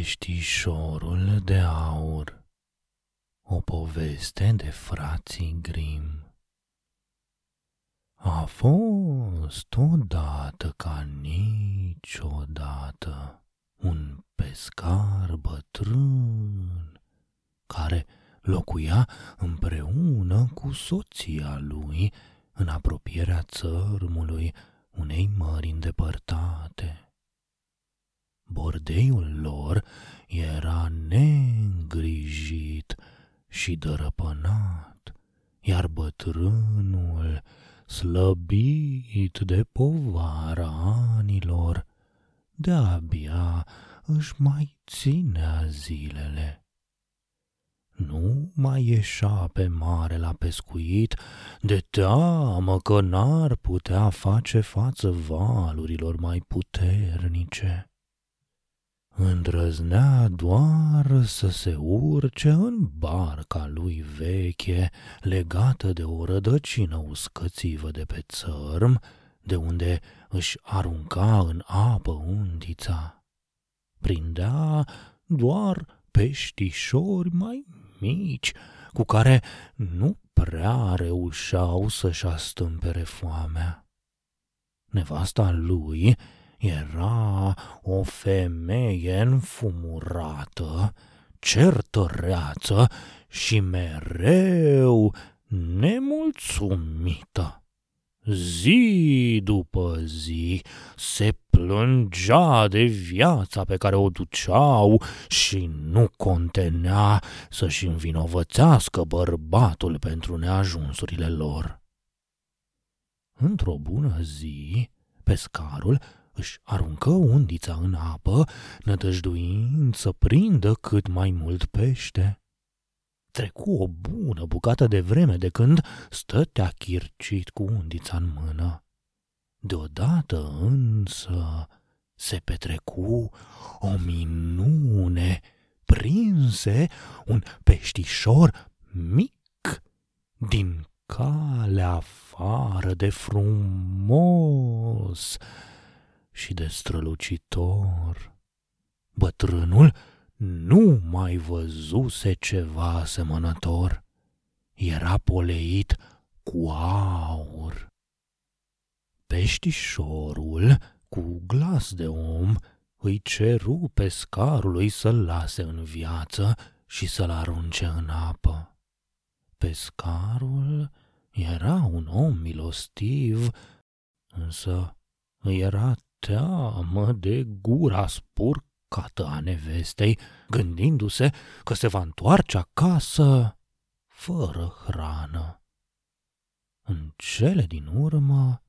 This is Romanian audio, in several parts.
Peștișorul de aur O poveste de frații Grim A fost odată ca niciodată un pescar bătrân care locuia împreună cu soția lui în apropierea țărmului unei mări îndepărtate. Bordeiul lor era neîngrijit și dărăpânat, iar bătrânul, slăbit de povara anilor, de-abia își mai ținea zilele. Nu mai ieșea pe mare la pescuit, de teamă că n-ar putea face față valurilor mai puternice îndrăznea doar să se urce în barca lui veche, legată de o rădăcină uscățivă de pe țărm, de unde își arunca în apă undița. Prindea doar peștișori mai mici, cu care nu prea reușeau să-și astâmpere foamea. Nevasta lui era o femeie înfumurată, certăreață și mereu nemulțumită. Zi după zi se plângea de viața pe care o duceau și nu contenea să-și învinovățească bărbatul pentru neajunsurile lor. Într-o bună zi, pescarul își aruncă undița în apă, nădăjduind să prindă cât mai mult pește. Trecu o bună bucată de vreme de când stătea chircit cu undița în mână. Deodată însă se petrecu o minune, prinse un peștișor mic din calea afară de frumos, și de strălucitor. Bătrânul nu mai văzuse ceva asemănător. Era poleit cu aur. Peștișorul, cu glas de om, îi ceru pescarului să-l lase în viață și să-l arunce în apă. Pescarul era un om milostiv, însă îi era teamă de gura spurcată a nevestei, gândindu-se că se va întoarce acasă fără hrană. În cele din urmă,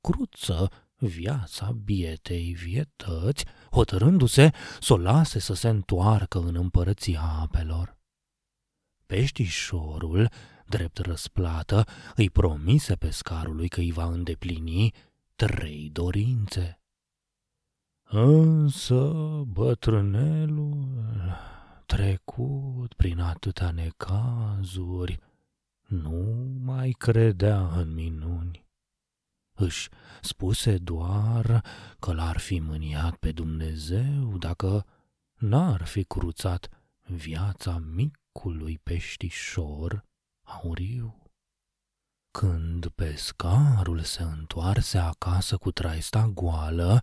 cruță viața bietei vietăți, hotărându-se să o lase să se întoarcă în împărăția apelor. Peștișorul, drept răsplată, îi promise pescarului că îi va îndeplini trei dorințe. Însă bătrânelul, trecut prin atâtea necazuri, nu mai credea în minuni. Își spuse doar că l-ar fi mâniat pe Dumnezeu dacă n-ar fi cruțat viața micului peștișor auriu. Când pescarul se întoarse acasă cu traista goală,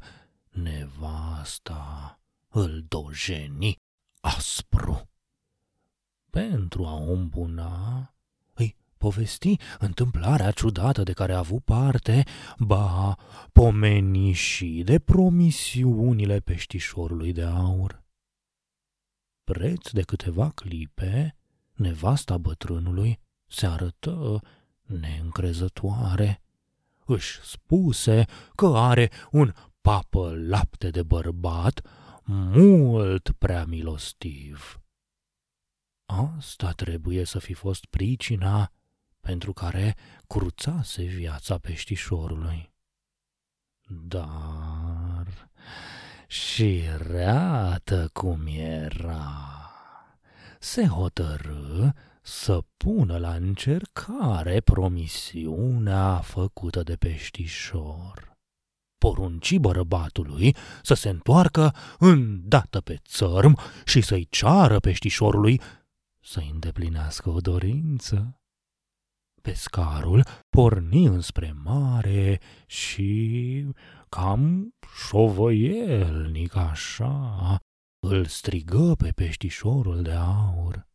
Nevasta îl dojeni aspru. Pentru a o îmbuna, îi povesti întâmplarea ciudată de care a avut parte, ba, pomeni și de promisiunile peștișorului de aur. Preț de câteva clipe, nevasta bătrânului se arătă neîncrezătoare. Își spuse că are un papă lapte de bărbat mult prea milostiv. Asta trebuie să fi fost pricina pentru care cruțase viața peștișorului. Dar și reată cum era, se hotărâ să pună la încercare promisiunea făcută de peștișor porunci bărbatului să se întoarcă îndată pe țărm și să-i ceară peștișorului să îndeplinească o dorință. Pescarul porni înspre mare și, cam șovăielnic așa, îl strigă pe peștișorul de aur.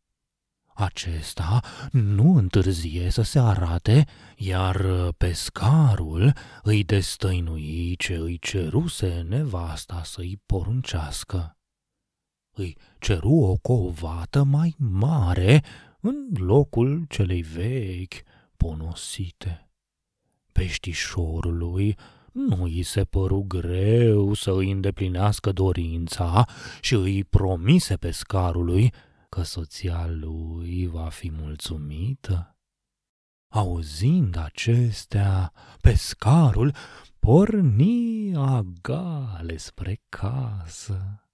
Acesta nu întârzie să se arate, iar pescarul îi destăinui ce îi ceruse nevasta să-i poruncească. Îi ceru o covată mai mare în locul celei vechi ponosite. Peștișorului nu îi se păru greu să îi îndeplinească dorința și îi promise pescarului că soția lui va fi mulțumită? Auzind acestea, pescarul porni agale spre casă.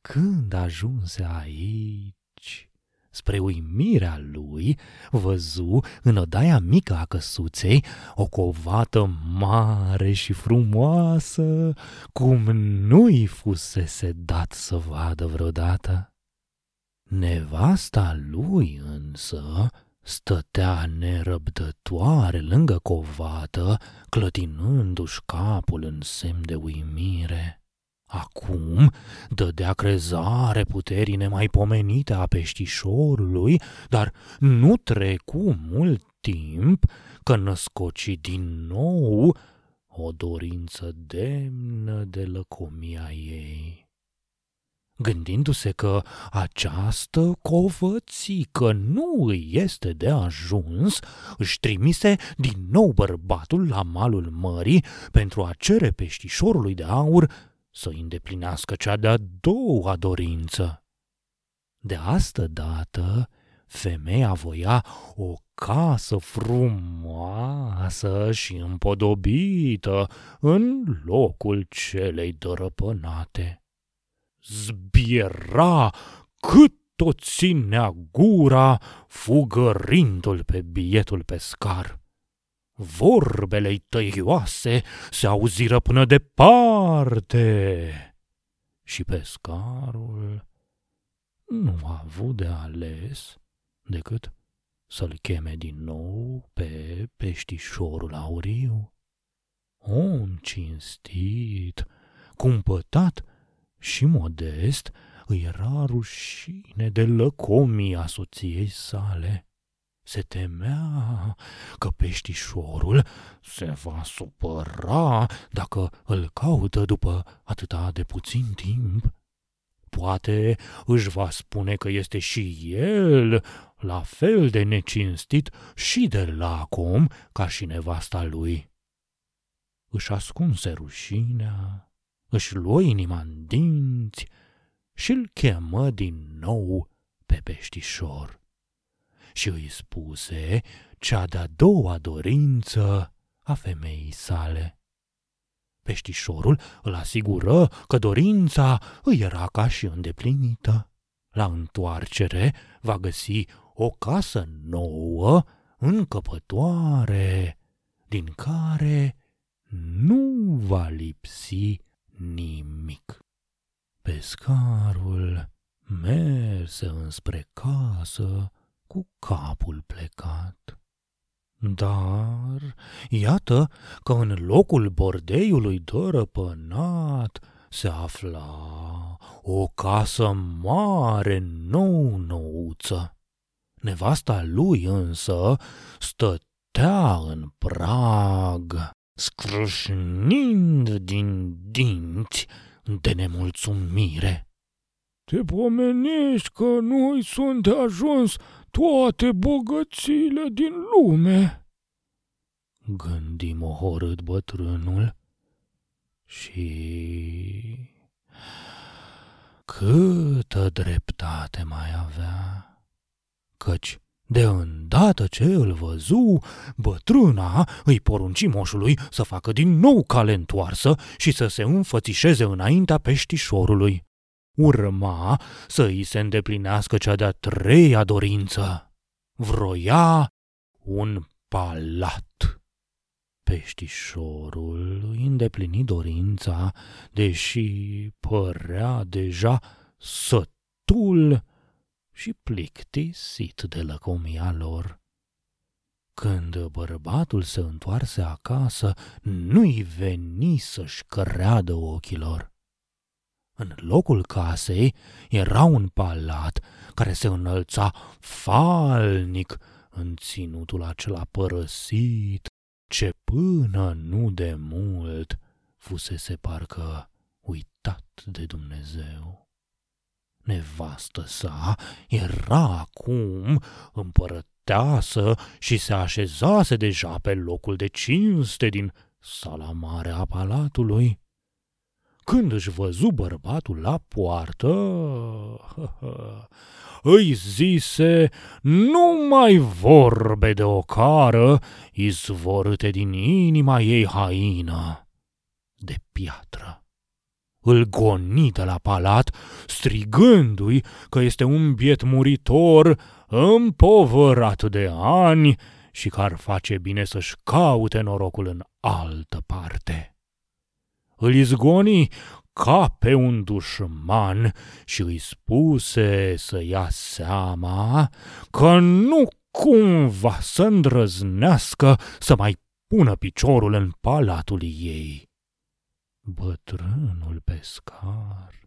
Când ajunse aici, spre uimirea lui, văzu în odaia mică a căsuței o covată mare și frumoasă, cum nu-i fusese dat să vadă vreodată. Nevasta lui însă stătea nerăbdătoare lângă covată, clătinându-și capul în semn de uimire. Acum dădea crezare puterii nemaipomenite a peștișorului, dar nu trecu mult timp că născoci din nou o dorință demnă de lăcomia ei gândindu-se că această covățică nu îi este de ajuns, își trimise din nou bărbatul la malul mării pentru a cere peștișorului de aur să îndeplinească cea de-a doua dorință. De asta dată, femeia voia o casă frumoasă și împodobită în locul celei dărăpânate zbiera cât tot ținea gura, fugărindu-l pe bietul pescar. Vorbele-i tăioase se auziră până departe și pescarul nu a avut de ales decât să-l cheme din nou pe peștișorul auriu. Om cinstit, cumpătat și modest îi era rușine de lăcomia soției sale. Se temea că peștișorul se va supăra dacă îl caută după atâta de puțin timp. Poate își va spune că este și el la fel de necinstit și de lacom ca și nevasta lui. Își ascunse rușinea își luă inima în dinți și îl chemă din nou pe peștișor. Și îi spuse cea de-a doua dorință a femeii sale. Peștișorul îl asigură că dorința îi era ca și îndeplinită. La întoarcere va găsi o casă nouă, încăpătoare, din care nu va lipsi nimic. Pescarul merse înspre casă cu capul plecat. Dar iată că în locul bordeiului dărăpânat se afla o casă mare nou-nouță. Nevasta lui însă stătea în prag scrâșnind din dinți de nemulțumire. Te pomenești că nu-i sunt de ajuns toate bogățile din lume. Gândi mohorât bătrânul și... Câtă dreptate mai avea, căci de îndată ce îl văzu, bătrâna îi porunci moșului să facă din nou cale întoarsă și să se înfățișeze înaintea peștișorului. Urma să îi se îndeplinească cea de-a treia dorință. Vroia un palat. peștișorul îi îndeplini dorința, deși părea deja sătul și plictisit de lăcomia lor. Când bărbatul se întoarse acasă, nu-i veni să-și creadă ochilor. În locul casei era un palat care se înălța falnic în ținutul acela părăsit, ce până nu de mult fusese parcă uitat de Dumnezeu. Nevastă sa era acum împărăteasă și se așezase deja pe locul de cinste din sala mare a palatului. Când își văzu bărbatul la poartă, îi zise numai vorbe de o cară izvorâte din inima ei haină de piatră. Îl goni de la palat, strigându-i că este un biet muritor împovărat de ani și că ar face bine să-și caute norocul în altă parte. Îl izgoni ca pe un dușman și îi spuse să ia seama că nu cumva să îndrăznească să mai pună piciorul în palatul ei. Bătrânul pescar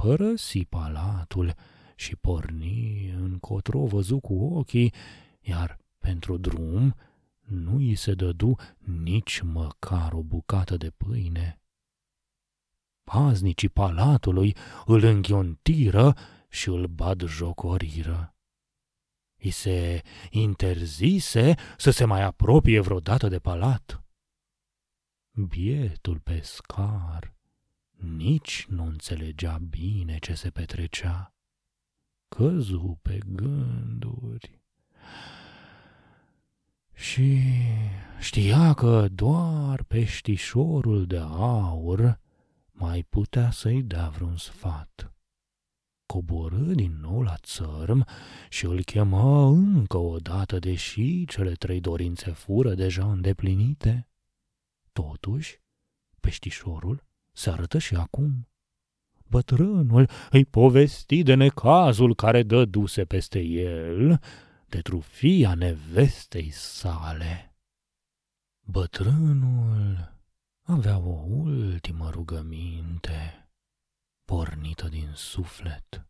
părăsi palatul și porni încotro văzu cu ochii, iar pentru drum nu îi se dădu nici măcar o bucată de pâine. Paznicii palatului îl înghiontiră și îl bad jocoriră. I se interzise să se mai apropie vreodată de palat. Bietul pescar nici nu înțelegea bine ce se petrecea. Căzu pe gânduri și știa că doar peștișorul de aur mai putea să-i dea vreun sfat. Coborâ din nou la țărm și îl chemă încă o dată, deși cele trei dorințe fură deja îndeplinite. Totuși, peștișorul se arătă și acum. Bătrânul îi povesti de necazul care dăduse peste el, de trufia nevestei sale. Bătrânul avea o ultimă rugăminte pornită din suflet.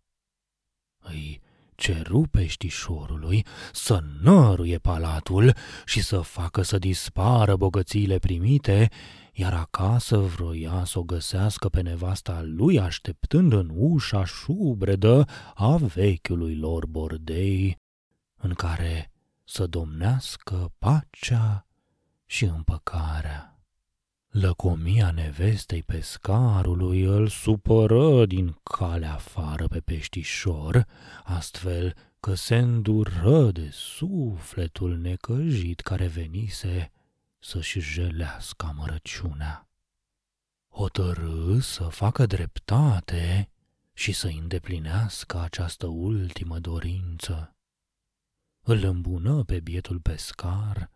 Îi ceru peștișorului să năruie palatul și să facă să dispară bogățiile primite, iar acasă vroia să o găsească pe nevasta lui așteptând în ușa șubredă a vechiului lor bordei, în care să domnească pacea și împăcarea. Lăcomia nevestei pescarului îl supără din calea afară pe peștișor, astfel că se îndură de sufletul necăjit care venise să-și jelească amărăciunea. Hotărâ să facă dreptate și să îndeplinească această ultimă dorință. Îl îmbună pe bietul pescar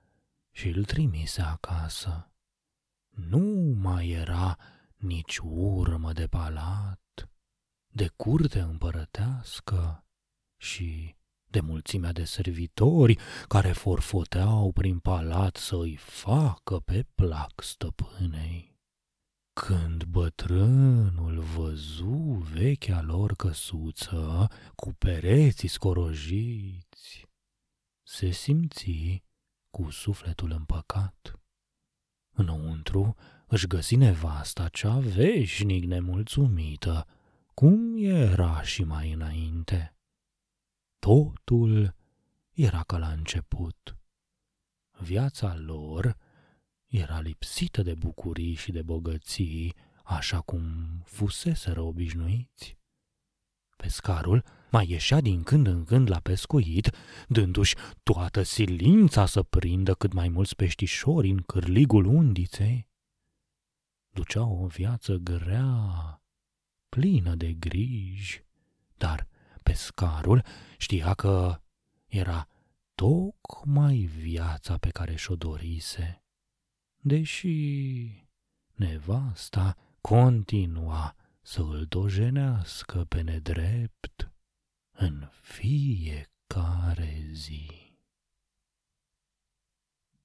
și îl trimise acasă nu mai era nici urmă de palat, de curte împărătească și de mulțimea de servitori care forfoteau prin palat să îi facă pe plac stăpânei. Când bătrânul văzu vechea lor căsuță cu pereții scorojiți, se simți cu sufletul împăcat. Înăuntru își găsi nevasta cea veșnic nemulțumită, cum era și mai înainte. Totul era ca la început. Viața lor era lipsită de bucurii și de bogății, așa cum fuseseră obișnuiți. Pescarul mai ieșea din când în când la pescuit, dându-și toată silința să prindă cât mai mulți peștișori în cârligul undiței. Ducea o viață grea, plină de griji, dar pescarul știa că era tocmai viața pe care și-o dorise deși nevasta continua să îl dojenească pe nedrept în fiecare zi.